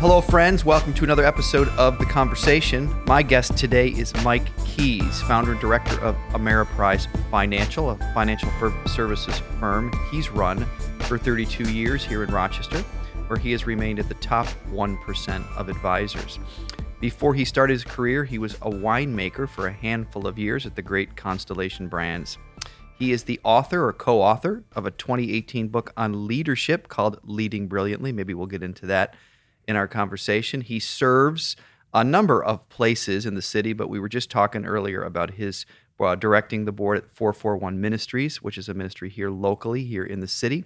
Hello, friends. Welcome to another episode of The Conversation. My guest today is Mike Keys, founder and director of Ameriprise Financial, a financial services firm he's run for 32 years here in Rochester, where he has remained at the top 1% of advisors. Before he started his career, he was a winemaker for a handful of years at the great Constellation Brands. He is the author or co author of a 2018 book on leadership called Leading Brilliantly. Maybe we'll get into that in our conversation. He serves a number of places in the city, but we were just talking earlier about his uh, directing the board at 441 Ministries, which is a ministry here locally, here in the city.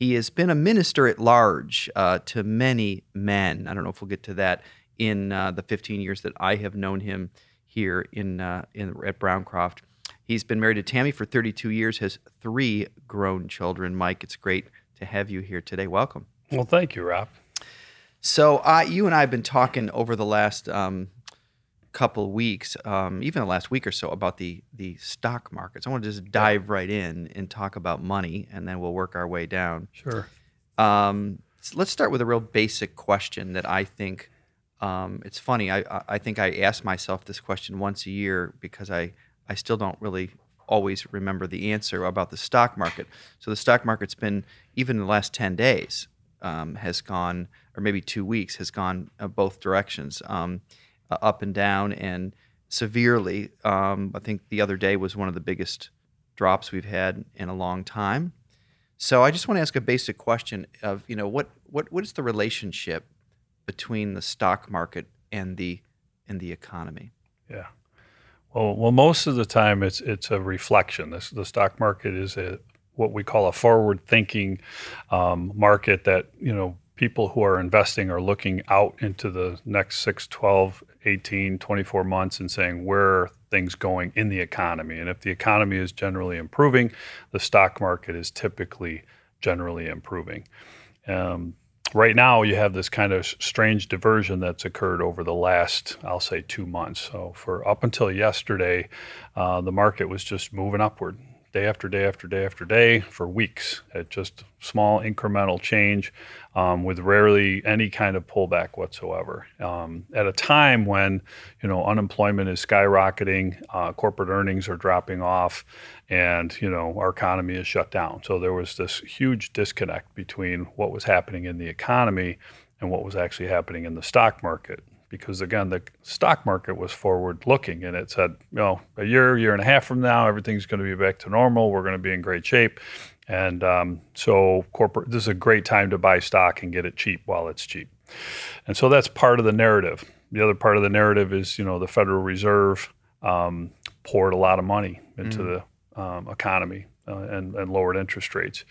He has been a minister at large uh, to many men. I don't know if we'll get to that in uh, the 15 years that I have known him here in, uh, in at Browncroft. He's been married to Tammy for 32 years, has three grown children. Mike, it's great to have you here today. Welcome. Well, thank you, Rob. So, uh, you and I have been talking over the last um, couple weeks, um, even the last week or so, about the the stock markets. I want to just dive right in and talk about money, and then we'll work our way down. Sure. Um, so let's start with a real basic question that I think um, it's funny. I, I think I ask myself this question once a year because I, I still don't really always remember the answer about the stock market. So the stock market's been, even in the last 10 days, um, has gone, or maybe two weeks, has gone uh, both directions, um, uh, up and down and severely. Um, I think the other day was one of the biggest drops we've had in a long time. So I just want to ask a basic question of, you know, what, what, what is the relationship between the stock market and the and the economy? Yeah. Well, well, most of the time it's it's a reflection. This, the stock market is a what we call a forward-thinking um, market that you know people who are investing are looking out into the next 6 12 18 24 months and saying where are things going in the economy and if the economy is generally improving the stock market is typically generally improving um, right now you have this kind of strange diversion that's occurred over the last i'll say two months. So for up until yesterday uh, the market was just moving upward day after day after day after day for weeks at just small incremental change um, with rarely any kind of pullback whatsoever um, at a time when you know unemployment is skyrocketing uh, corporate earnings are dropping off and you know our economy is shut down so there was this huge disconnect between what was happening in the economy and what was actually happening in the stock market because again, the stock market was forward looking and it said, you know, a year, year and a half from now, everything's going to be back to normal. We're going to be in great shape. And um, so, corporate, this is a great time to buy stock and get it cheap while it's cheap. And so that's part of the narrative. The other part of the narrative is, you know, the Federal Reserve um, poured a lot of money into mm. the um, economy uh, and, and lowered interest rates.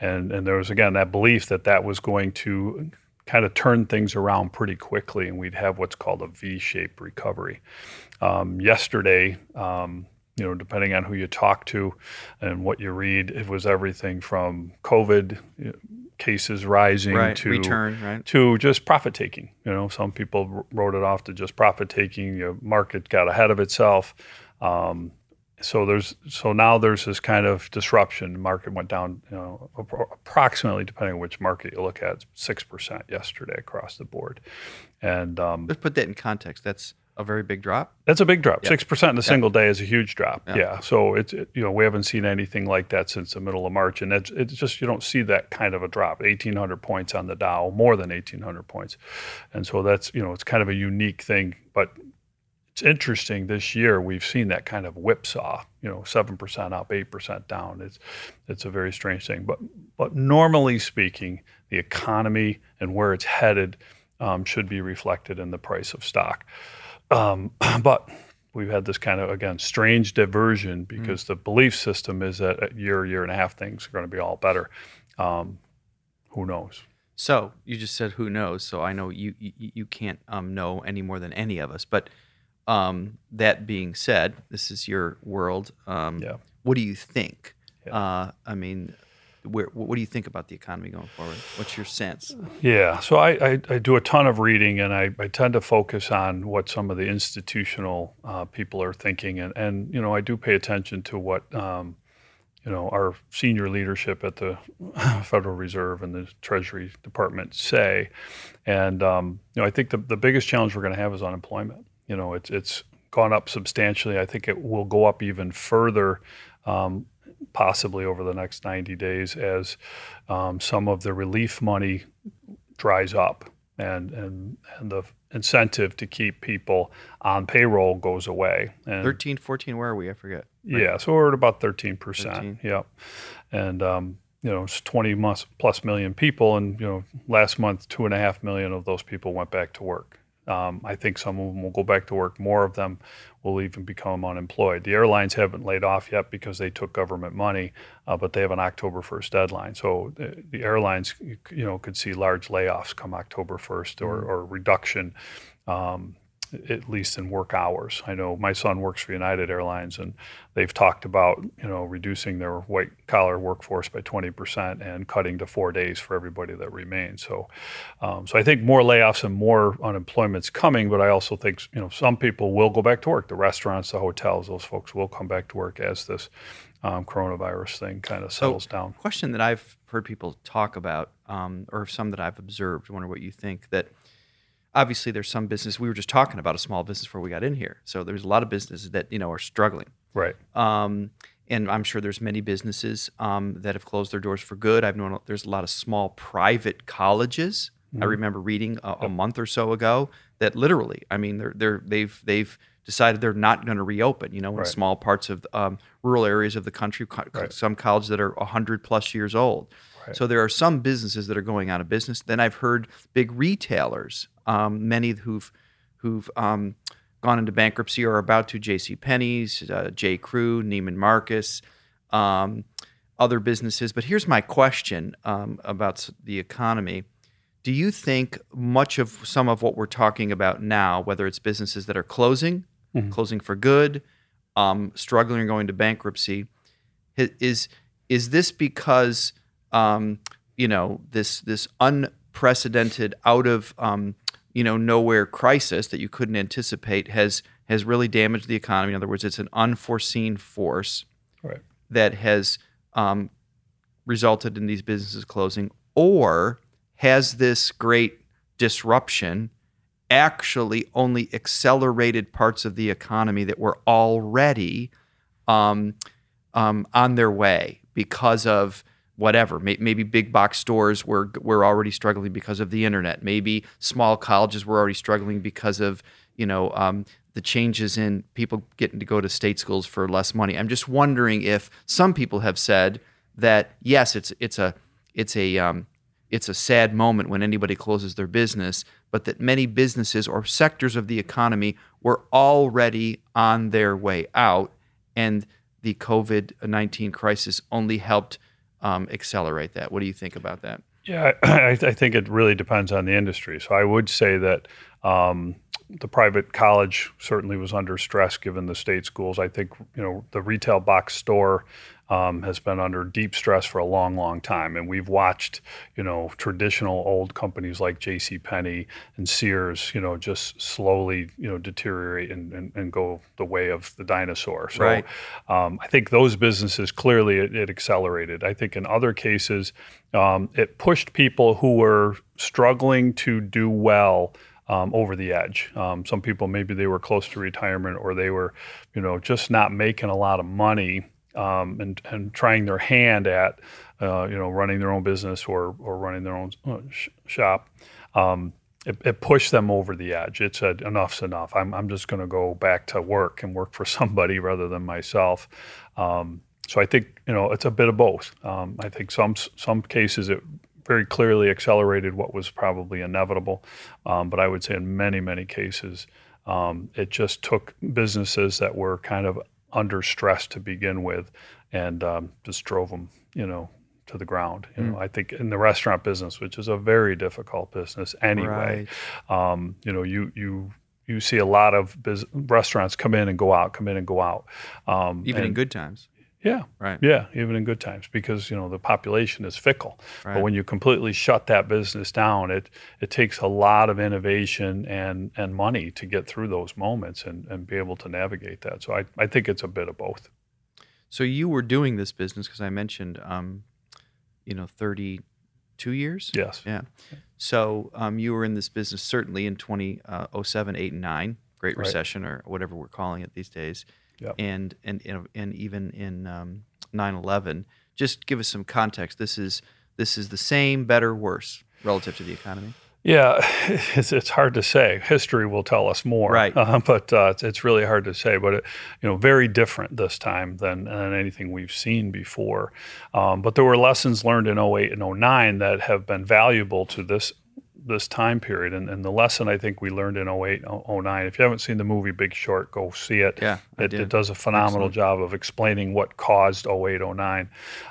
And, and there was, again, that belief that that was going to kind of turn things around pretty quickly and we'd have what's called a V-shaped recovery. Um, yesterday, um, you know, depending on who you talk to and what you read, it was everything from COVID cases rising right. to return, right. to just profit taking. You know, some people wrote it off to just profit taking. Your market got ahead of itself. Um, so there's so now there's this kind of disruption. The market went down, you know, approximately depending on which market you look at, six percent yesterday across the board. And um, let's put that in context. That's a very big drop. That's a big drop. Six percent in a single day is a huge drop. Yeah. yeah. So it's it, you know we haven't seen anything like that since the middle of March, and it's it's just you don't see that kind of a drop. Eighteen hundred points on the Dow, more than eighteen hundred points, and so that's you know it's kind of a unique thing. But it's interesting this year we've seen that kind of whipsaw you know 7% up 8% down it's it's a very strange thing but but normally speaking the economy and where it's headed um, should be reflected in the price of stock um, but we've had this kind of again strange diversion mm. because mm. the belief system is that a year year and a half things are going to be all better um, who knows so you just said who knows so i know you you, you can't um, know any more than any of us but um, that being said, this is your world. Um, yeah. What do you think? Yeah. Uh, I mean, where what do you think about the economy going forward? What's your sense? Yeah, so I, I, I do a ton of reading, and I, I tend to focus on what some of the institutional uh, people are thinking, and and you know I do pay attention to what. Um, you know, our senior leadership at the Federal Reserve and the Treasury Department say, and um, you know, I think the, the biggest challenge we're going to have is unemployment. You know, it's it's gone up substantially. I think it will go up even further um, possibly over the next 90 days as um, some of the relief money dries up and, and, and the incentive to keep people on payroll goes away. And 13, 14, where are we? I forget. Right? Yeah, so we're at about 13%. 13. Yep. And, um, you know, it's 20 plus million people. And, you know, last month, two and a half million of those people went back to work. Um, I think some of them will go back to work. More of them will even become unemployed. The airlines haven't laid off yet because they took government money, uh, but they have an October 1st deadline. So the, the, airlines, you know, could see large layoffs come October 1st or, mm-hmm. or reduction. Um, at least in work hours. I know my son works for United Airlines, and they've talked about you know reducing their white collar workforce by 20% and cutting to four days for everybody that remains. So, um, so I think more layoffs and more unemployment's coming, but I also think you know some people will go back to work. The restaurants, the hotels, those folks will come back to work as this um, coronavirus thing kind of settles so, down. Question that I've heard people talk about, um, or some that I've observed. I wonder what you think that obviously there's some business we were just talking about a small business before we got in here so there's a lot of businesses that you know are struggling right um, and i'm sure there's many businesses um, that have closed their doors for good i've known there's a lot of small private colleges mm-hmm. i remember reading a, a, month or so ago that literally i mean they're, they're they've they've decided they're not going to reopen you know in right. small parts of um, rural areas of the country right. some colleges that are 100 plus years old So there are some businesses that are going out of business. Then I've heard big retailers, um, many who've who've um, gone into bankruptcy or are about to. J.C. Penney's, uh, J. Crew, Neiman Marcus, um, other businesses. But here's my question um, about the economy. Do you think much of some of what we're talking about now, whether it's businesses that are closing, mm-hmm. closing for good, um, struggling or going to bankruptcy, is is this because um, you know this this unprecedented out of um, you know nowhere crisis that you couldn't anticipate has has really damaged the economy. In other words, it's an unforeseen force right. that has um, resulted in these businesses closing, or has this great disruption actually only accelerated parts of the economy that were already um, um, on their way because of whatever. Maybe big box stores were were already struggling because of the internet. Maybe small colleges were already struggling because of you know um, the changes in people getting to go to state schools for less money. I'm just wondering if some people have said that yes, it's it's a it's a um, it's a sad moment when anybody closes their business, but that many businesses or sectors of the economy were already on their way out, and the COVID 19 crisis only helped um, accelerate that. What do you think about that? Yeah, I, I, think it really depends on the industry. So I would say that um, the private college certainly was under stress given the state schools. I think you know the retail box store um, has been under deep stress for a long, long time. And we've watched, you know, traditional old companies like J.C. Penney and Sears, you know, just slowly, you know, deteriorate and, and, and go the way of the dinosaur. So right. um, I think those businesses clearly it, it, accelerated. I think in other cases, um, it pushed people who were struggling to do well. Um, over the edge. Um, some people maybe they were close to retirement or they were, you know, just not making a lot of money um, and, and trying their hand at uh, you know running their own business or, or running their own uh, sh- shop. Um, it, it, pushed them over the edge. It said enough's enough. I'm, I'm just going to go back to work and work for somebody rather than myself. Um, so I think you know it's a bit of both. Um, I think some some cases it very clearly accelerated what was probably inevitable, um, but I would say in many many cases um, it just took businesses that were kind of under stress to begin with, and um, just drove them, you know, to the ground. You mm. know, I think in the restaurant business, which is a very difficult business anyway, right. um, you know, you you you see a lot of biz- restaurants come in and go out, come in and go out. Um, Even in good times. Yeah. Right. Yeah, even in good times because you know the population is fickle. Right. But when you completely shut that business down, it it takes a lot of innovation and and money to get through those moments and, and be able to navigate that. So I, I think it's a bit of both. So you were doing this business because I mentioned, um, you know, 32 years. Yes. Yeah. So um, you were in this business certainly in 2007, 8, and 9, Great Right. Recession or whatever we're calling it these days, Yep. and and and, and even in um, 9/11. Just give us some context. This is this is the same, better, worse relative to the economy. Yeah, it's, it's hard to say. History will tell us more, Right. Uh, but uh, it's, it's really hard to say. But it, you know, very different this time than, than anything we've seen before. Um, but there were lessons learned in 08 and 09 that have been valuable to this this time period. And, and the lesson I think we learned in 08, 09, If you haven't seen the movie Big Short, go see it. Yeah, It, it does a phenomenal job of explaining what caused 08, 09,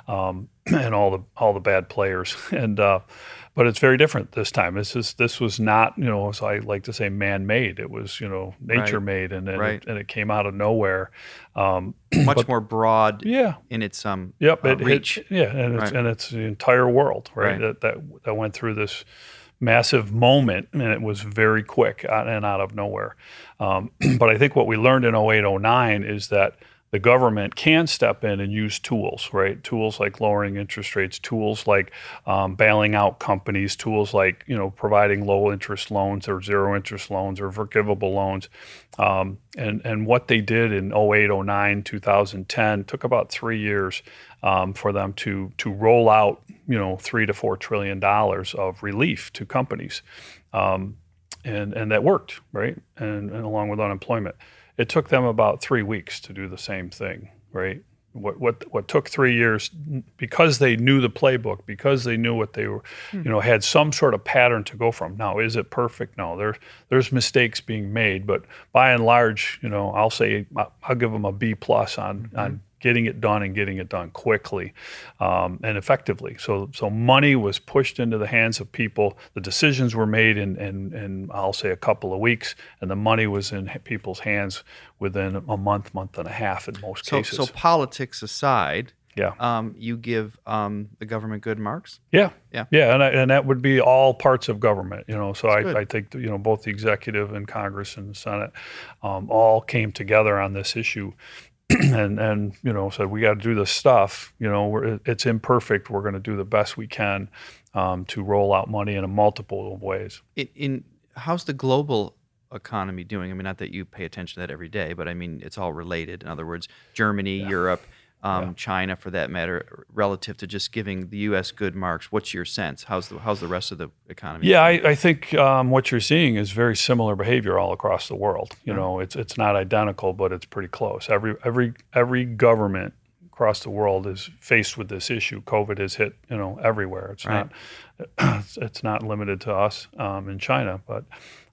um, and all the all the bad players. And uh, but it's very different this time. This is this was not you know as I like to say man-made. It was you know nature-made, and and, Right. it, and it came out of nowhere. Um, Much But- more broad yeah, in its um Yep. uh, It, it- yeah, and it's and it's the entire world, right? Right. That, that that went through this massive moment, and it was very quick and out of nowhere. Um, but I think what we learned in 08, 09 is that the government can step in and use tools, right? Tools like lowering interest rates, tools like um, bailing out companies, tools like you know providing low interest loans or zero interest loans or forgivable loans. Um, and and what they did in 08, 09, 2010 took about three years um, for them to to roll out you know three to four trillion dollars of relief to companies, um, and and that worked, right? And, and along with unemployment, it took them about three weeks to do the same thing, right? What what what took three years because they knew the playbook, because they knew what they were, you know, had some sort of pattern to go from. Now, is it perfect? No, there there's mistakes being made, but by and large, you know, I'll say I'll give them a B plus on on getting it done and getting it done quickly um, and effectively. So so money was pushed into the hands of people. The decisions were made in, in in I'll say a couple of weeks, and the money was in people's hands within a month, month and a half in most So cases. so politics aside, yeah. um, you give um, the government good marks. Yeah, Yeah. yeah, and I, and that would be all parts of government, you know. So. I, I think you know both the executive and Congress and the Senate um, all came together on this issue, and and you know said we got to do this stuff. You know, we're, it's imperfect. We're going to do the best we can um, to roll out money in a multiple of ways. In, in how's the global economy doing? I mean, not that you pay attention to that every day, but I mean, it's all related. In other words, Germany, Europe, um, China, for that matter, relative to just giving the U.S. good marks. What's your sense? How's the how's the rest of the economy? Yeah, I, I think um, what you're seeing is very similar behavior all across the world. You know, it's it's not identical, but it's pretty close. Every every every government across the world is faced with this issue. COVID has hit you know everywhere. It's Right. not it's, it's not limited to us um, in China, but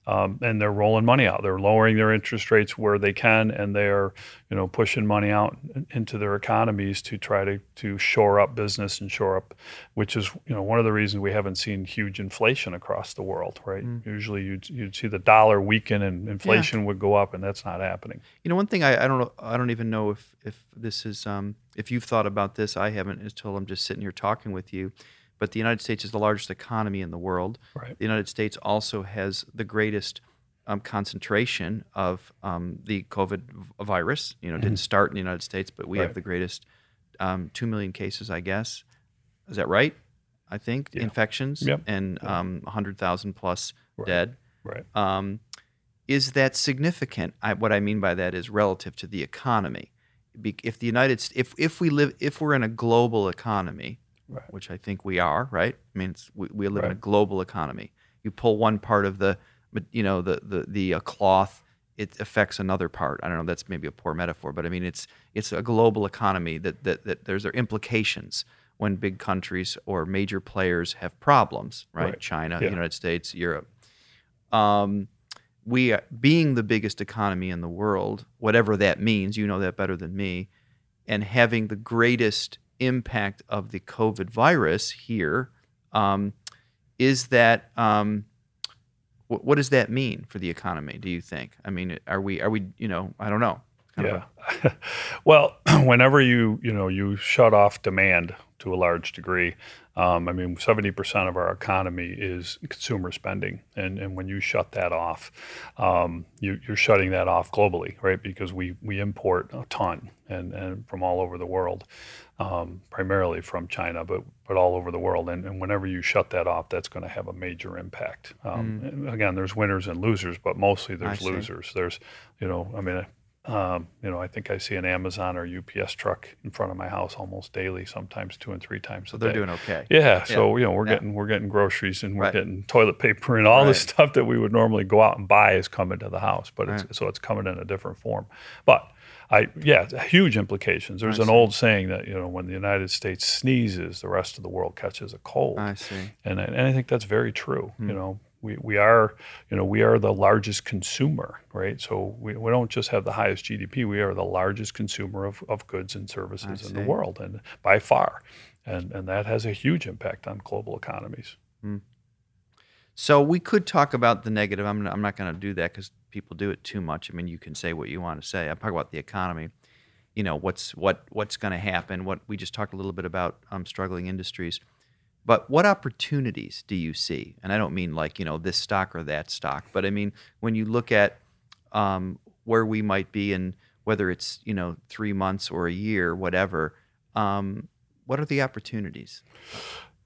um, and they're rolling money out. They're lowering their interest rates where they can, and they're you know pushing money out into their economies to try to to shore up business and shore up, which is you know one of the reasons we haven't seen huge inflation across the world. Right? Usually you'd you'd see the dollar weaken and inflation would go up, and that's not happening. You know, one thing I, I don't know, I don't even know if if this is um, if you've thought about this. I haven't until I'm just sitting here talking with you. But the United States is the largest economy in the world. Right. The United States also has the greatest um, concentration of um, the COVID virus. You know, it didn't start in the United States, but we have the greatest um, two million cases, I guess. Is that right? I think Yeah. infections Yep. and um, 100,000 plus Right. dead. Right. Um, is that significant? I, what I mean by that is relative to the economy. Be, if the United if if we live, if we're in a global economy, Right. which I think we are, right? I mean, it's, we, we live in a global economy. You pull one part of the, you know, the the the uh, cloth, it affects another part. I don't know. That's maybe a poor metaphor, but I mean, it's it's a global economy that that, that there's there implications when big countries or major players have problems, right? Right. China, Yeah. United States, Europe. Um, we being the biggest economy in the world, whatever that means, you know that better than me, and having the greatest impact of the COVID virus here, um, is that um, what, what does that mean for the economy? Do you think? I mean, are we are we you know I don't know yeah. well, whenever you you know you shut off demand to a large degree, um, I mean, 70% of our economy is consumer spending. And, and when you shut that off, um, you, are shutting that off globally, right? Because we, we import a ton and, and from all over the world, um, primarily from China, but, but all over the world. And, and whenever you shut that off, that's going to have a major impact. Mm. Again, there's winners and losers, but mostly there's losers. There's, you know, I mean, um, you know, I think I see an Amazon or UPS truck in front of my house almost daily, sometimes two and three times so they're day. doing okay. Yeah, so you know we're yeah. getting we're getting groceries and we're right. getting toilet paper and all right. the stuff that we would normally go out and buy is coming to the house, but right. it's, so it's coming in a different form. But I yeah, huge implications. There's I an see. old saying that you know when the United States sneezes, the rest of the world catches a cold. I see, and I, and I think that's very true. Hmm. You know, we, we are you know we are the largest consumer right? So we, we don't just have the highest gdp we are the largest consumer of, of goods and services in the world and by far. And and that has a huge impact on global economies. Mm. so we could talk about the negative. I'm, I'm not going to do that because people do it too much. I mean you can say what you want to say. I'm talking about the economy. You know what's what what's going to happen? What we just talked a little bit about um, struggling industries but what opportunities do you see? And I don't mean like, you know, this stock or that stock, but I mean, when you look at um, where we might be and whether it's, you know, three months or a year, whatever, um, what are the opportunities?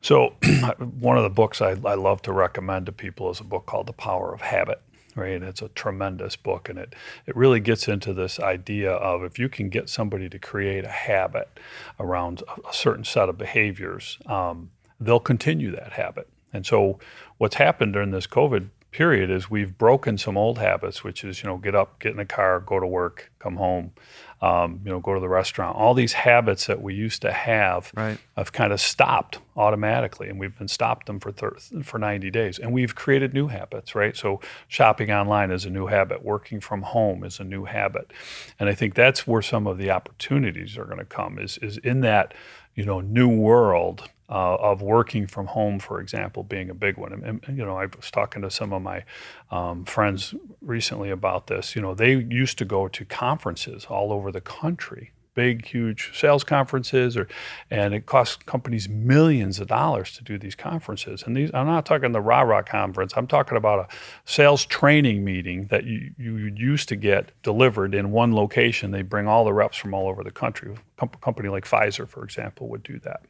So, one of the books I, I love to recommend to people is a book called The Power of Habit right? It's a tremendous book, and it it really gets into this idea of if you can get somebody to create a habit around a certain set of behaviors, um, they'll continue that habit. And so what's happened during this COVID period is we've broken some old habits, which is, you know, get up, get in the car, go to work, come home, um, you know, go to the restaurant. All these habits that we used to have right. have kind of stopped automatically, and we've been stopped them for thir- for 90 days. And we've created new habits, right? So shopping online is a new habit. Working from home is a new habit. And I think that's where some of the opportunities are going to come is, is in that, you know, new world uh, of working from home, for example, being a big one. And, and you know, I was talking to some of my um, friends recently about this. You know, they used to go to conferences all over the country big, huge sales conferences, or and it costs companies millions of dollars to do these conferences. And these, I'm not talking the rah rah conference. I'm talking about a sales training meeting that you you used to get delivered in one location. They bring all the reps from all over the country. A company like Pfizer, for example, would do that.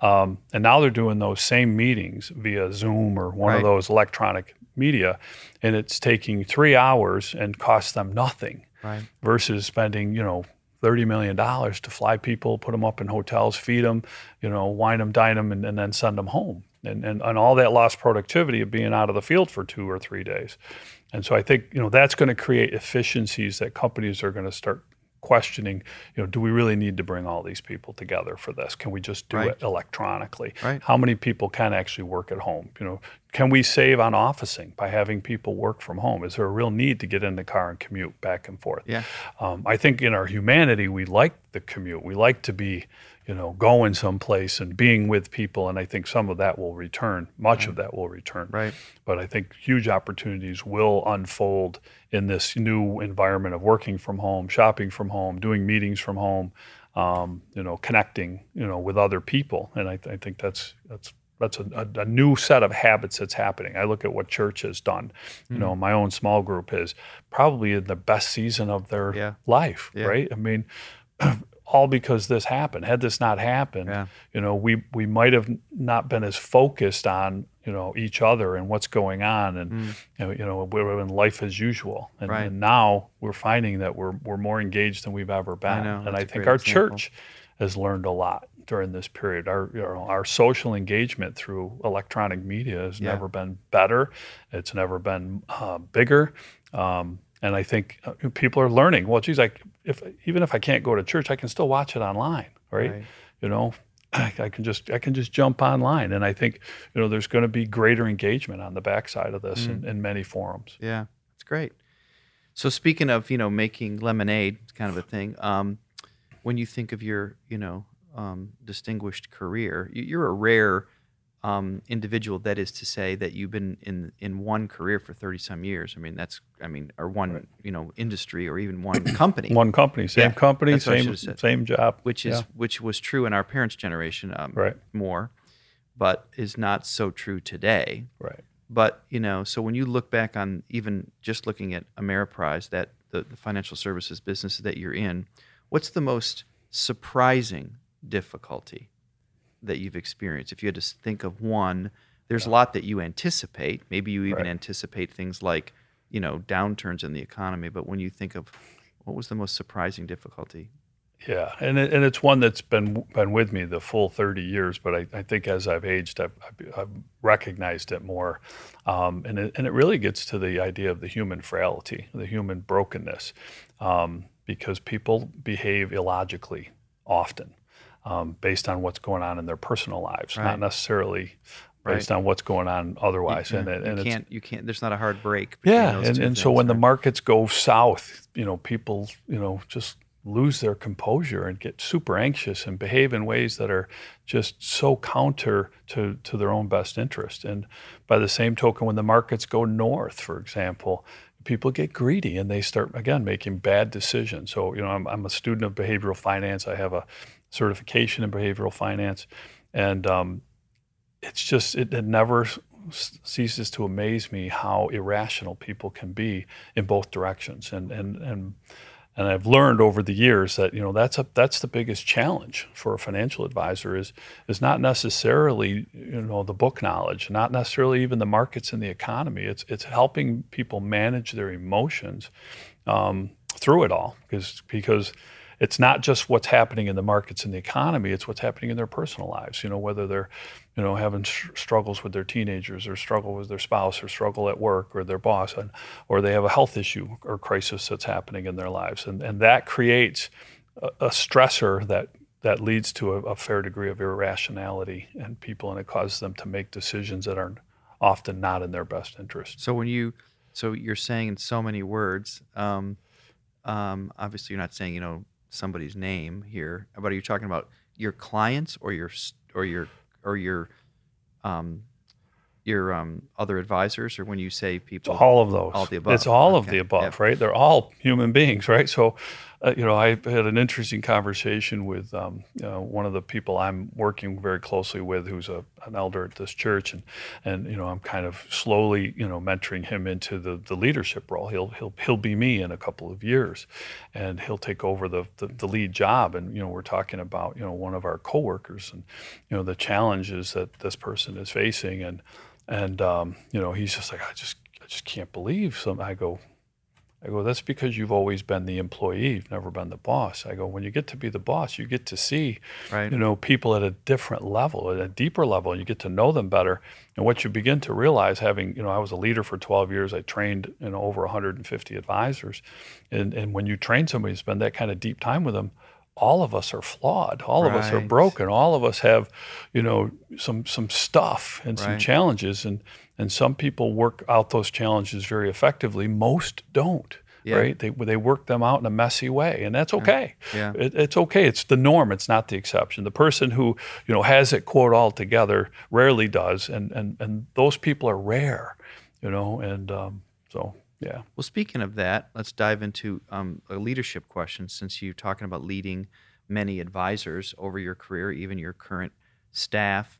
Um, and now they're doing those same meetings via Zoom or one right. of those electronic media, and it's taking three hours and costs them nothing. Right. Versus spending, you know, thirty million dollars to fly people, put them up in hotels, feed them, you know, wine them, dine them, and, and then send them home. And, and and all that lost productivity of being out of the field for two or three days. And so I think you know that's going to create efficiencies that companies are going to start questioning, you know, do we really need to bring all these people together for this? Can we just do right. it electronically? Right. How many people can actually work at home? You know, can we save on officing by having people work from home? Is there a real need to get in the car and commute back and forth? Yeah. Um, I think in our humanity, we like the commute. We like to be you know, going someplace and being with people. And I think some of that will return. Much right. of that will return. Right. But I think huge opportunities will unfold in this new environment of working from home, shopping from home, doing meetings from home, um, you know, connecting, you know, with other people. And I, I think that's that's that's a, a, new set of habits that's happening. I look at what church has done. You mm know, my own small group is probably in the best season of their yeah. life, yeah. right? I mean, all because this happened. Had this not happened, yeah. you know, we we might have not been as focused on you know each other and what's going on, and mm. you know, we're in life as usual. And, right. and, now we're finding that we're we're more engaged than we've ever been. I know, and I think our example. church has learned a lot during this period. Our you know, our social engagement through electronic media has yeah. never been better. It's never been uh, bigger. Um, and I think uh, people are learning. Well, geez, like if even if I can't go to church, I can still watch it online, right? right. You know, I, I, can just I can just jump online, and I think you know there's going to be greater engagement on the backside of this mm. in, in, many forums. Yeah, it's great. So speaking of you know making lemonade, kind of a thing. Um, when you think of your you know um, distinguished career, you're a rare um, individual that is to say that you've been in in one career for 30 some years i mean that's i mean or one right. you know industry or even one company one company same yeah, company same same job which is yeah. which was true in our parents generation um, right. more but is not so true today right but you know so when you look back on even just looking at ameriprise that the, the financial services business that you're in what's the most surprising difficulty that you've experienced? If you had to think of one, there's yeah. a lot that you anticipate. Maybe you even right. anticipate things like, you know, downturns in the economy. But when you think of what was the most surprising difficulty? Yeah, and it, and it's one that's been been with me the full 30 years. But I, I think as I've aged, I've, I've recognized it more, um, and it, and it really gets to the idea of the human frailty, the human brokenness, um, because people behave illogically often um, based on what's going on in their personal lives, right. not necessarily based right. on what's going on otherwise. You, and, it, and you can't, you can't. There's not a hard break. Yeah, and, and so when right? the markets go south, you know, people, you know, just lose their composure and get super anxious and behave in ways that are just so counter to, to their own best interest. And by the same token, when the markets go north, for example, people get greedy and they start again making bad decisions. So, you know, I'm, I'm a student of behavioral finance. I have a certification in behavioral finance, and um, it's just it, it never ceases to amaze me how irrational people can be in both directions, and and and. And I've learned over the years that you know that's a that's the biggest challenge for a financial advisor is is not necessarily you know the book knowledge, not necessarily even the markets and the economy. It's it's helping people manage their emotions um, through it all because because it's not just what's happening in the markets and the economy it's what's happening in their personal lives you know whether they're you know having sh- struggles with their teenagers or struggle with their spouse or struggle at work or their boss and, or they have a health issue or crisis that's happening in their lives. And, and that creates a, a stressor that that leads to a, a fair degree of irrationality in people and it causes them to make decisions that are often not in their best interest. So when you so you're saying in so many words um, um, obviously you're not saying you know somebody's name here, but are you talking about your clients or your or your or your um, your um, other advisors, or when you say people? It's all of those. All of the above. It's all okay. of the above, yep. right? They're all human beings, right? So uh, you know, I had an interesting conversation with um, you know, one of the people I'm working very closely with, who's a, an elder at this church, and and you know, I'm kind of slowly, you know, mentoring him into the, the leadership role. He'll he'll he'll be me in a couple of years, and he'll take over the, the, the lead job. And you know, we're talking about you know one of our coworkers, and you know the challenges that this person is facing, and and um, you know, he's just like, I just I just can't believe some. I go, I go, that's because you've always been the employee, you've never been the boss. I go, when you get to be the boss, you get to see, right. you know, people at a different level, at a deeper level, and you get to know them better. And what you begin to realize, having, you know, I was a leader for 12 years, I trained, you know, over 150 advisors, and and when you train somebody, spend that kind of deep time with them, all of us are flawed. All right. of us are broken. All of us have, you know, some some stuff and right. some challenges, and and some people work out those challenges very effectively. Most don't. Yeah. Right? They they work them out in a messy way, and that's okay. Yeah. It, it's okay. It's the norm. It's not the exception. The person who you know has it quote all together rarely does, and and and those people are rare. You know, and um, so yeah. Well, speaking of that, let's dive into um, a leadership question. Since you're talking about leading many advisors over your career, even your current staff.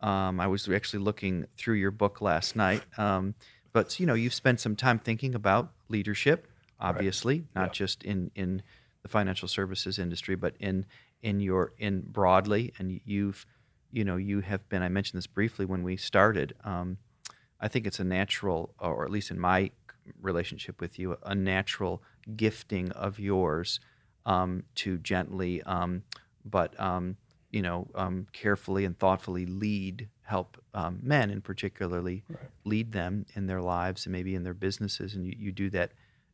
Um, I was actually looking through your book last night. Um, but you know, you've spent some time thinking about leadership, obviously, right. not yeah. just in in the financial services industry, but in in your in broadly. And you've, you know, you have been. I mentioned this briefly when we started. Um, I think it's a natural, or at least in my relationship with you, a natural gifting of yours um, to gently, um, but um, you know, um, carefully and thoughtfully lead, help um, men, and particularly right. lead them in their lives and maybe in their businesses. And you, you do that,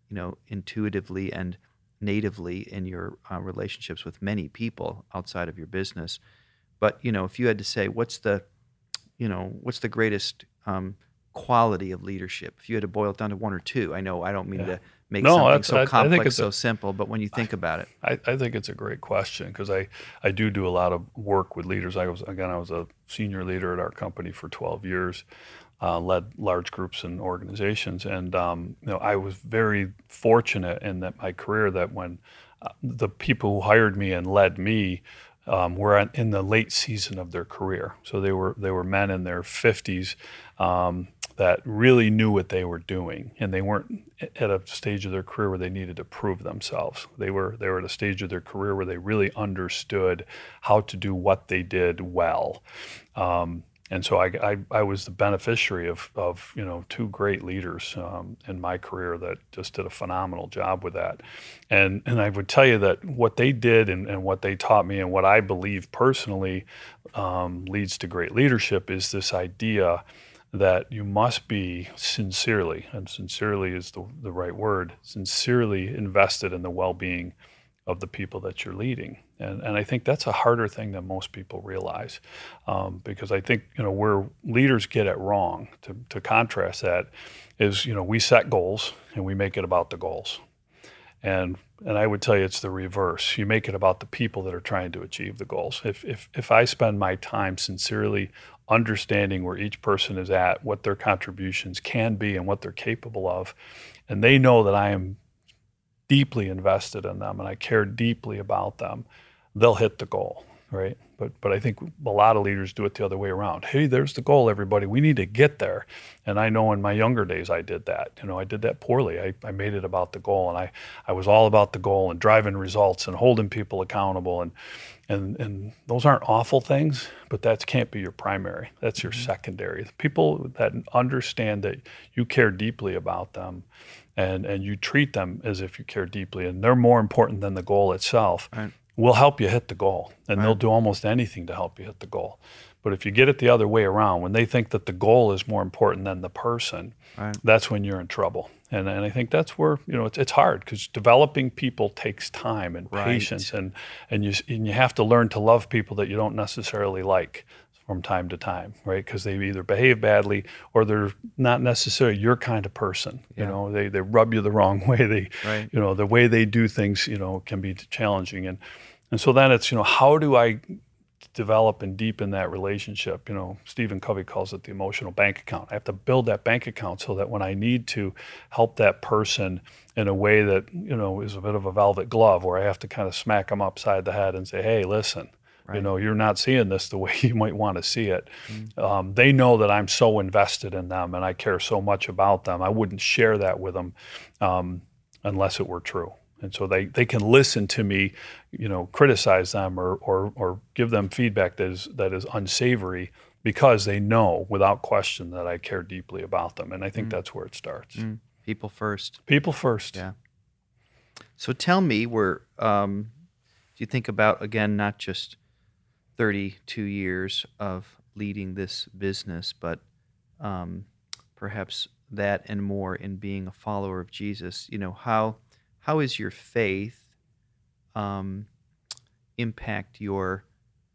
you know, intuitively and natively in your uh, relationships with many people outside of your business. But you know, if you had to say, what's the, you know, what's the greatest um, quality of leadership? If you had to boil it down to one or two, I know I don't mean Yeah. to make No, something so I- I think complex it's so a- simple, but when you think about it, I, I think it's a great question because I, I do do a lot of work with leaders. I was again I was a senior leader at our company for 12 years, uh, led large groups and organizations, and um, you know I was very fortunate in that my career that when uh, the people who hired me and led me um, were in- in the late season of their career, so they were they were men in their 50s. Um, that really knew what they were doing, and they weren't at a stage of their career where they needed to prove themselves. They were they were at a stage of their career where they really understood how to do what they did well. Um, and so I, I, I was the beneficiary of, of you know two great leaders um, in my career that just did a phenomenal job with that, and and I would tell you that what they did and, and what they taught me and what I believe personally um, leads to great leadership is this idea that you must be sincerely, and sincerely is the, the right word, sincerely invested in the well being of the people that you're leading. And, and I think that's a harder thing than most people realize um, because I think, you know, where leaders get it wrong, to, to contrast that, is, you know, we set goals and we make it about the goals. And and I would tell you it's the reverse. You make it about the people that are trying to achieve the goals. If if if I spend my time sincerely understanding where each person is at, what their contributions can be and what they're capable of, and they know that I am deeply invested in them and I care deeply about them, they'll hit the goal, right? But but I think a lot of leaders do it the other way around. Hey, there's the goal, everybody. We need to get there. And I know in my younger days I did that. You know, I did that poorly. I, I made it about the goal and I, I was all about the goal and driving results and holding people accountable and and and those aren't awful things, but that can't be your primary. That's your mm-hmm. secondary. People that understand that you care deeply about them and and you treat them as if you care deeply and they're more important than the goal itself Right. will help you hit the goal and they'll do almost anything to help you hit the goal but if you get it the other way around when they think that the goal is more important than the person Right. that's when you're in trouble and, and i think that's where you know it's, it's hard because developing people takes time and Right. patience and and you and you have to learn to love people that you don't necessarily like from time to time, right? Because they either behave badly or they're not necessarily your kind of person. You know, they, they rub you the wrong way. They, Right. you know, the way they do things, you know, can be challenging. And and so then it's, you know, how do I develop and deepen that relationship? You know, Stephen Covey calls it the emotional bank account. I have to build that bank account so that when I need to help that person in a way that, you know, is a bit of a velvet glove where I have to kind of smack them upside the head and say, hey, listen, you know, you're not seeing this the way you might want to see it. Um, they know that I'm so invested in them and I care so much about them. I wouldn't share that with them um, unless it were true. And so they, they can listen to me, you know, criticize them or, or, or give them feedback that is, that is unsavory because they know without question that I care deeply about them. And I think that's where it starts. Mm. People first. People first. Yeah. So tell me, where um, do you think about again, not just 32 years of leading this business, but um, perhaps that and more in being a follower of Jesus? You know, how how is your faith um, impact your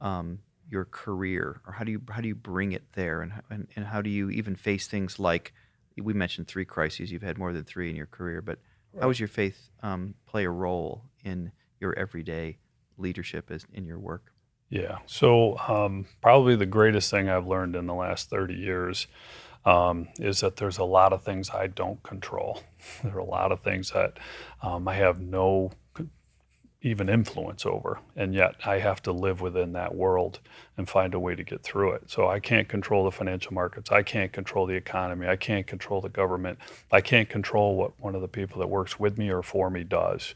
um, your career, or how do you how do you bring it there, and, and and how do you even face things like we mentioned three crises. You've had more than three in your career, but how does your faith um, play a role in your everyday leadership as, in your work? Yeah. So um, probably the greatest thing I've learned in the last 30 years um, is that there's a lot of things I don't control. There are a lot of things that um, I have no even influence over, and yet I have to live within that world and find a way to get through it. So I can't control the financial markets. I can't control the economy. I can't control the government. I can't control what one of the people that works with me or for me does.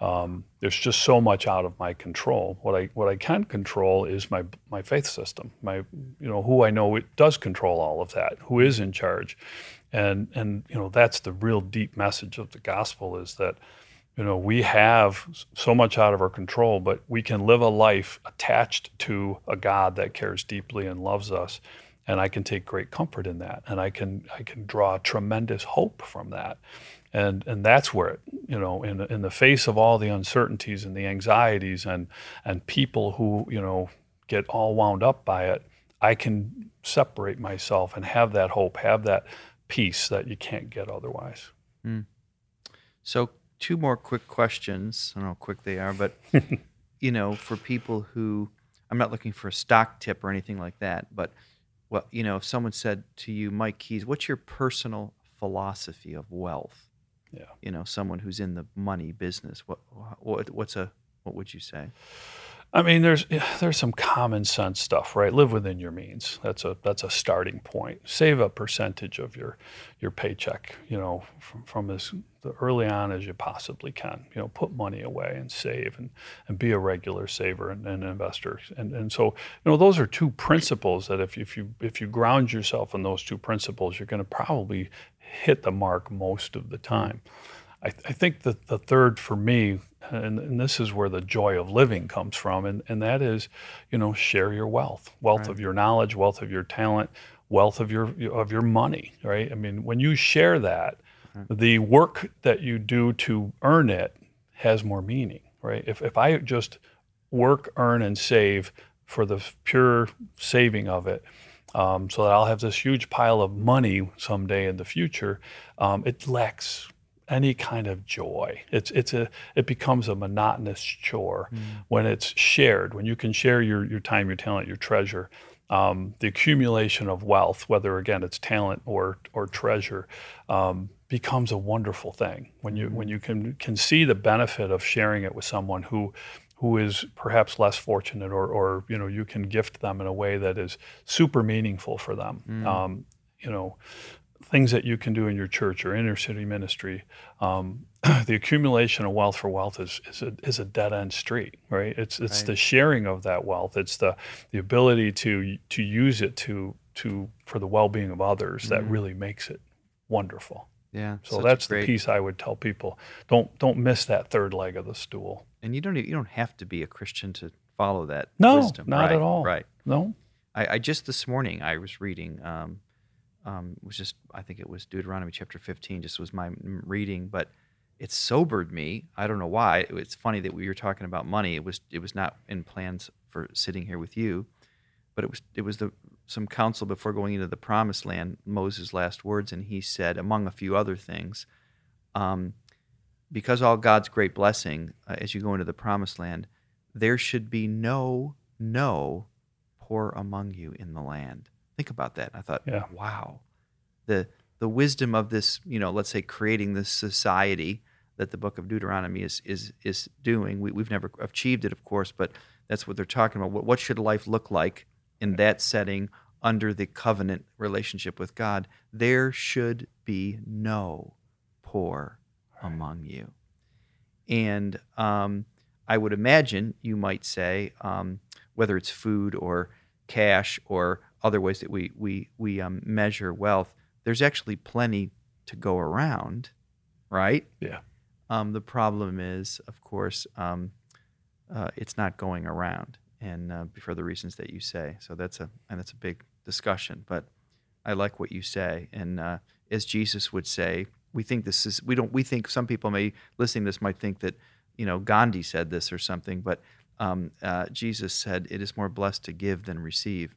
Um, there's just so much out of my control. What I what I can control is my my faith system. My you know who I know it does control all of that. Who is in charge, and and you know that's the real deep message of the gospel is that you know we have so much out of our control, but we can live a life attached to a God that cares deeply and loves us. And I can take great comfort in that, and I can I can draw tremendous hope from that and and that's where it, you know in in the face of all the uncertainties and the anxieties and and people who you know get all wound up by it I can separate myself and have that hope, have that peace that you can't get otherwise. Mm. So, two more quick questions. I don't know how quick they are, but you know, for people who I'm not looking for a stock tip or anything like that, but well, you know, if someone said to you, Mike Keys, what's your personal philosophy of wealth? Yeah. You know, someone who's in the money business, what, what what's a what would you say? I mean, there's there's some common sense stuff, right? Live within your means. That's a that's a starting point. Save a percentage of your your paycheck, you know, from, from as early on as you possibly can. You know, put money away and save, and, and be a regular saver and, and investor. And and so you know, those are two principles that if if you if you ground yourself in those two principles, you're going to probably hit the mark most of the time. I, I think that the third for me and, and, this is where the joy of living comes from and, and that is you know share your wealth wealth right. of your knowledge wealth of your talent wealth of your of your money right i mean when you share that mm-hmm. the work that you do to earn it has more meaning right if, if i just work earn and save for the pure saving of it um, so that i'll have this huge pile of money someday in the future um, it lacks any kind of joy. It's it's a it becomes a monotonous chore mm. when it's shared. When you can share your your time, your talent, your treasure. Um, the accumulation of wealth, whether again it's talent or or treasure, um, becomes a wonderful thing. When you mm. when you can can see the benefit of sharing it with someone who who is perhaps less fortunate or, or you know you can gift them in a way that is super meaningful for them mm. um, you know things that you can do in your church or inner city ministry, um, the accumulation of wealth for wealth is, is, a, is a dead end street, right? It's, it's right. the sharing of that wealth. It's the, the ability to, to use it to, to, for the well being of others mm-hmm. that really makes it wonderful. Yeah. So that's great... the piece I would tell people. Don't don't miss that third leg of the stool. And you don't you don't have to be a Christian to follow that no, wisdom. not right, at all. Right. No. I, I, just this morning I was reading um, um, was just I think it was Deuteronomy chapter 15. Just was my reading, but it sobered me. I don't know why. It's funny that we were talking about money. It was it was not in plans for sitting here with you, but it was it was the some counsel before going into the promised land. Moses' last words, and he said, among a few other things, um, because all God's great blessing uh, as you go into the promised land, there should be no no poor among you in the land. Think about that. And I thought, yeah. wow, the the wisdom of this, you know, let's say creating this society that the book of Deuteronomy is is is doing. We, we've never achieved it, of course, but that's what they're talking about. What, what should life look like in that setting under the covenant relationship with God? There should be no poor among you. And um, I would imagine you might say, um, whether it's food or cash or other ways that we we we um, measure wealth, there's actually plenty to go around, right? Yeah. Um, the problem is, of course, um, uh, it's not going around, and uh, for the reasons that you say. So that's a and that's a big discussion. But I like what you say, and uh, as Jesus would say, we think this is we don't we think some people may listening to this might think that you know Gandhi said this or something, but um, uh, Jesus said, "It is more blessed to give than receive."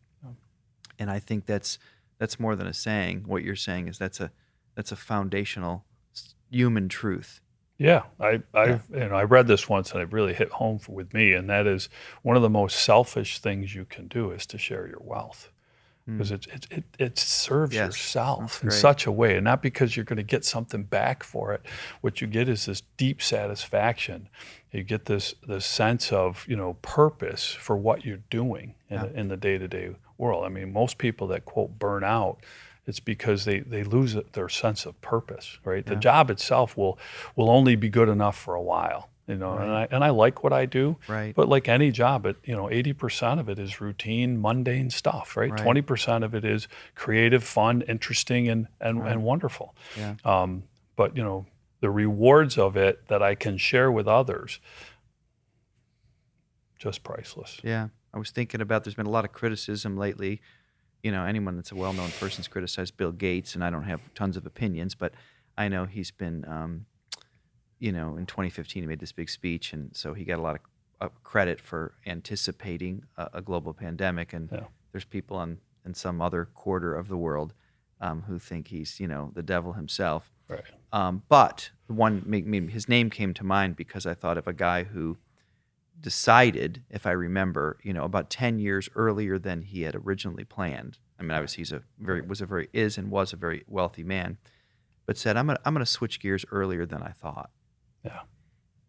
And I think that's that's more than a saying. What you're saying is that's a that's a foundational human truth. Yeah, I I yeah. you know I read this once and it really hit home for, with me, and that is one of the most selfish things you can do is to share your wealth because hmm. mm. it, it, it, serves yes, yourself in such a way, and not because you're going to get something back for it. What you get is this deep satisfaction. You get this this sense of you know purpose for what you're doing in, yeah. in the day to day world. I mean, most people that quote burn out, it's because they, they lose their sense of purpose, right? Yeah. The job itself will will only be good enough for a while, you know. Right. And I and I like what I do, right? But like any job, it you know, eighty percent of it is routine, mundane stuff, right? Twenty right. percent of it is creative, fun, interesting, and and, right. and wonderful. Yeah. Um, but you know, the rewards of it that I can share with others, just priceless. Yeah. I was thinking about there's been a lot of criticism lately. You know, anyone that's a well known person's criticized Bill Gates, and I don't have tons of opinions, but I know he's been, um, you know, in 2015 he made this big speech, and so he got a lot of uh, credit for anticipating a, a global pandemic. And yeah. there's people in, in some other quarter of the world um, who think he's, you know, the devil himself. Right. Um, but one, his name came to mind because I thought of a guy who decided, if I remember, you know, about 10 years earlier than he had originally planned. I mean, obviously he's a very, was a very, is and was a very wealthy man, but said, I'm going to, I'm to switch gears earlier than I thought. Yeah.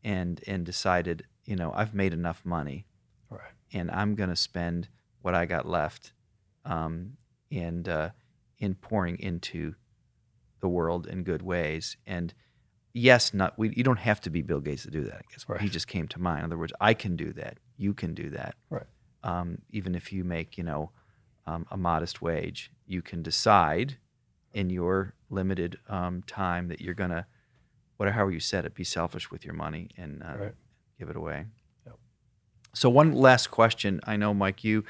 And, and decided, you know, I've made enough money. Right. And I'm going to spend what I got left um, and, uh, in pouring into the world in good ways. And yes, not we. You don't have to be Bill Gates to do that. I guess right. he just came to mind. In other words, I can do that. You can do that. Right. Um, even if you make you know um, a modest wage, you can decide in your limited um, time that you're gonna whatever however you said it, be selfish with your money and uh, right. give it away. Yep. So one last question. I know, Mike, you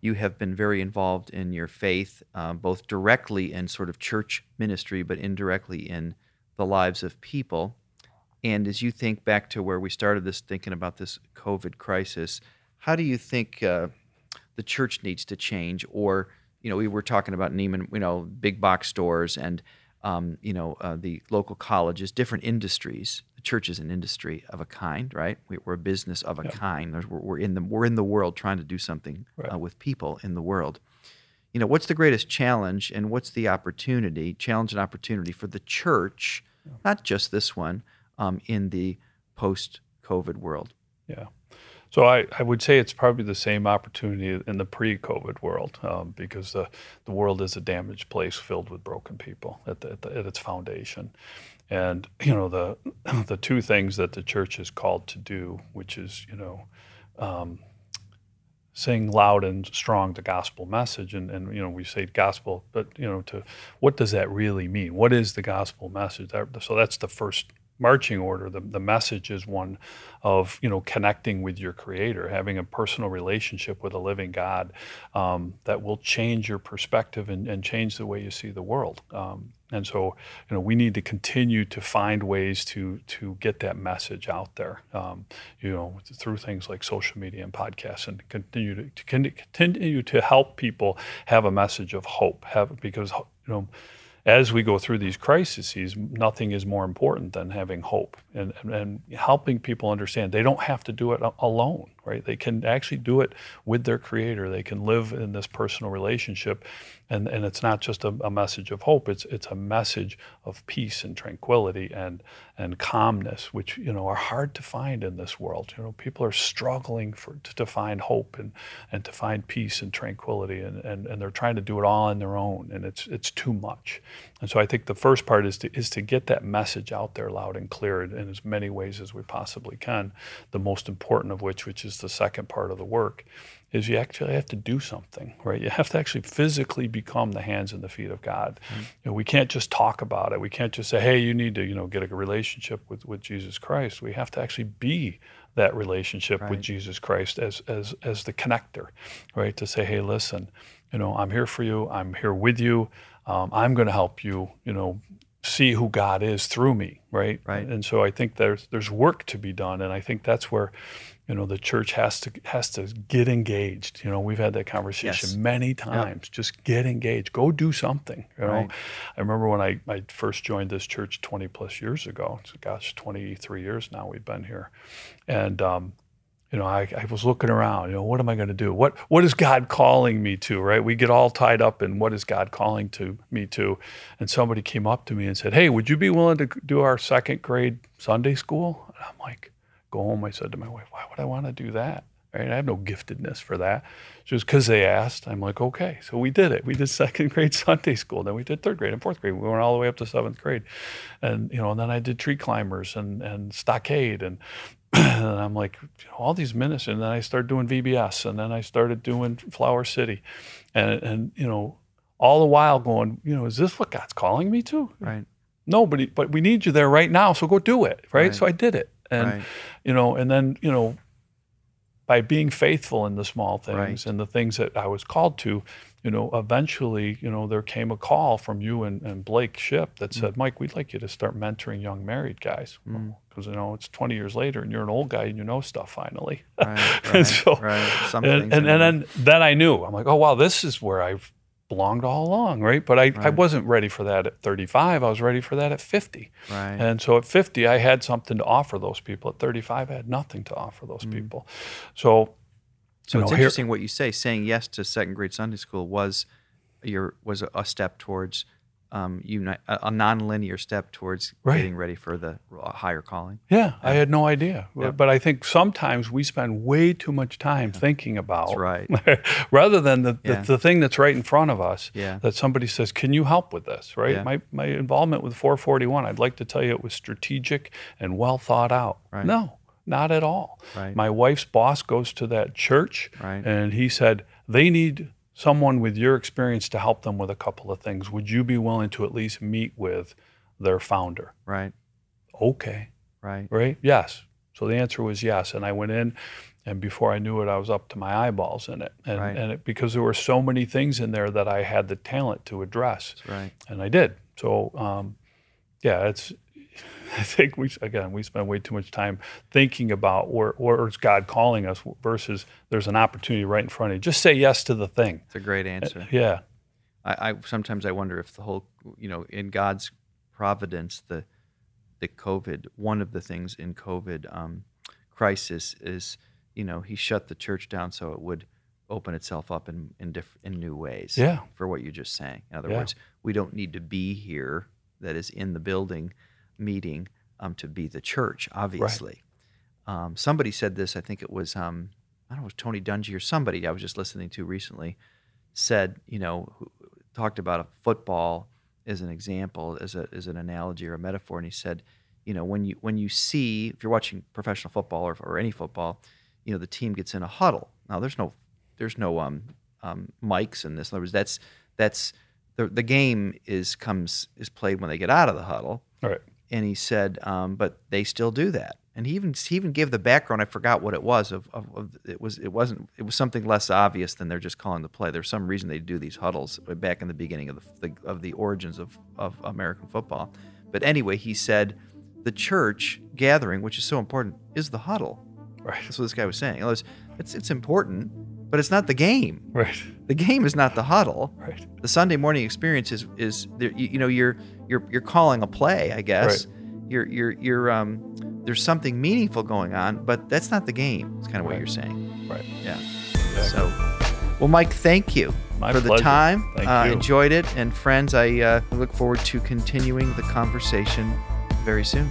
you have been very involved in your faith, uh, both directly in sort of church ministry, but indirectly in the lives of people. And as you think back to where we started this, thinking about this COVID crisis, how do you think uh, the church needs to change? Or, you know, we were talking about Neiman, you know, big box stores and, um, you know, uh, the local colleges, different industries. The church is an industry of a kind, right? We, are a business of a yeah. kind. We're, we're, in the we're in the world trying to do something right. uh, with people in the world. You know, what's the greatest challenge and what's the opportunity, challenge and opportunity for the church not just this one, um, in the post COVID world. Yeah. So I, I would say it's probably the same opportunity in the pre-COVID world um, because the, the world is a damaged place filled with broken people at, the, at, the, at, its foundation. And, you know, the, the two things that the church is called to do, which is, you know, um, sing loud and strong the gospel message. And, and you know we say gospel but you know to what does that really mean? What is the gospel message? So that's the first marching order. The, the message is one of you know connecting with your creator having a personal relationship with a living god um, that will change your perspective and, and, change the way you see the world. Um, and so, you know, we need to continue to find ways to to get that message out there. Um, you know, through things like social media and podcasts, and continue to, to continue to help people have a message of hope. Have because you know as we go through these crises, nothing is more important than having hope and, and, and, helping people understand they don't have to do it alone, right? They can actually do it with their creator. They can live in this personal relationship. And, and it's not just a, a message of hope, it's, it's a message of peace and tranquility and, and calmness, which, you know, are hard to find in this world. You know, people are struggling for, to, to find hope and, and to find peace and tranquility, and, and, and they're trying to do it all on their own, and it's, it's too much. And so I think the first part is to, is to get that message out there loud and clear in as many ways as we possibly can. The most important of which, which is the second part of the work, is you actually have to do something, right? You have to actually physically become the hands and the feet of God. Mm-hmm. You know, we can't just talk about it. We can't just say, hey, you need to, you know, get a relationship with, with Jesus Christ. We have to actually be that relationship right. with Jesus Christ as, as, as the connector, right? To say, hey, listen, you know, I'm here for you. I'm here with you. Um, I'm going to help you, you know, see who God is through me, right? Right. And so I think there's there's work to be done, and I think that's where, you know, the church has to has to get engaged. You know, we've had that conversation yes. many times. Yep. Just get engaged. Go do something. You know, right. I remember when I, I first joined this church 20 plus years ago. Gosh, 23 years now we've been here, and um, you know, I, I, was looking around, you know, what am I going to do? What, what is God calling me to, right? We get all tied up in what is God calling to me to. And somebody came up to me and said, hey, would you be willing to do our second grade Sunday school? And I'm like, go home. I said to my wife, why would I want to do that? Right? I have no giftedness for that. Just because they asked, I'm like, okay. So we did it. We did second grade Sunday school. Then we did third grade and fourth grade. We went all the way up to seventh grade. And, you know, and then I did tree climbers and, and stockade and and I'm like, you know, all these ministers. And then I started doing VBS, and then I started doing Flower City, and and you know, all the while going, you know, is this what God's calling me to? Right. No, but but we need you there right now, so go do it. Right. right. So I did it, and right. you know, and then you know, by being faithful in the small things right. and the things that I was called to, you know, eventually, you know, there came a call from you and, and Blake Ship that said, Mike, we'd like you to start mentoring young married guys. Because, you know, it's 20 years later and you're an old guy and you know stuff finally. Right, and right, so, right. Some and, and, and then, then I knew, I'm like, oh, wow, this is where I've belonged all along, right? But I, I wasn't ready for that at 35. I was ready for that at 50. Right. And so at 50, I had something to offer those people. At 35, I had nothing to offer those mm. people. So, So you it's know, here- interesting what you say. Saying yes to second grade Sunday school was your was a, a step towards um, uni- a, a non-linear step towards Right. getting ready for the uh, higher calling. Yeah, I had no idea. Yeah. But I think sometimes we spend way too much time thinking about That's right. rather than the, Yeah. the, the thing that's right in front of us Yeah. that somebody says, Can you help with this? Right? Yeah. My my involvement with 441, I'd like to tell you it was strategic and well thought out. Right. No, not at all. Right. My wife's boss goes to that church Right. and he said, They need someone with your experience to help them with a couple of things. Would you be willing to at least meet with their founder? Right. Okay Right. right? Yes. So the answer was yes. And I went in, and before I knew it, I was up to my eyeballs in it. And, Right. and it, because there were so many things in there that I had the talent to address, right. and I did. So, um, yeah, it's. I think we again we spend way too much time thinking about where where is God calling us versus there's an opportunity right in front of you. Just say yes to the thing. It's a great answer. Yeah. I, I sometimes I wonder if the whole you know in God's providence the the COVID one of the things in COVID um, crisis is you know He shut the church down so it would open itself up in in, diff- in new ways. Yeah. For what you're just saying. In other Yeah. words, we don't need to be here. That is in the building meeting um, to be the church. Obviously, um, somebody said this. I think it was um, I don't know, it was Tony Dungy or somebody I was just listening to recently said, you know, who talked about a football as an example, as a as an analogy or a metaphor, and he said, you know, when you when you see if you're watching professional football or, or any football, you know, the team gets in a huddle. Now there's no there's no um, um, mics in this. In other words, that's that's the the game is comes is played when they get out of the huddle All right. And he said, um, but they still do that. And he even he even gave the background. I forgot what it was. Of, of, of it was it wasn't it was something less obvious than they're just calling the play. There's some reason they do these huddles back in the beginning of the, the of the origins of of American football. But anyway, he said the church gathering, which is so important, is the huddle. Right. That's what this guy was saying. In It's it's important, but it's not the game. Right. The game is not the huddle. Right. The Sunday morning experience is is you, you know you're you're you're calling a play, I guess. Right. You're you're you're um there's something meaningful going on, but that's not the game. It's kind of what you're saying. Right. Yeah. Exactly. So, well, Mike, thank you My for the time. Thank uh, you. Enjoyed it, and friends, I uh, look forward to continuing the conversation very soon.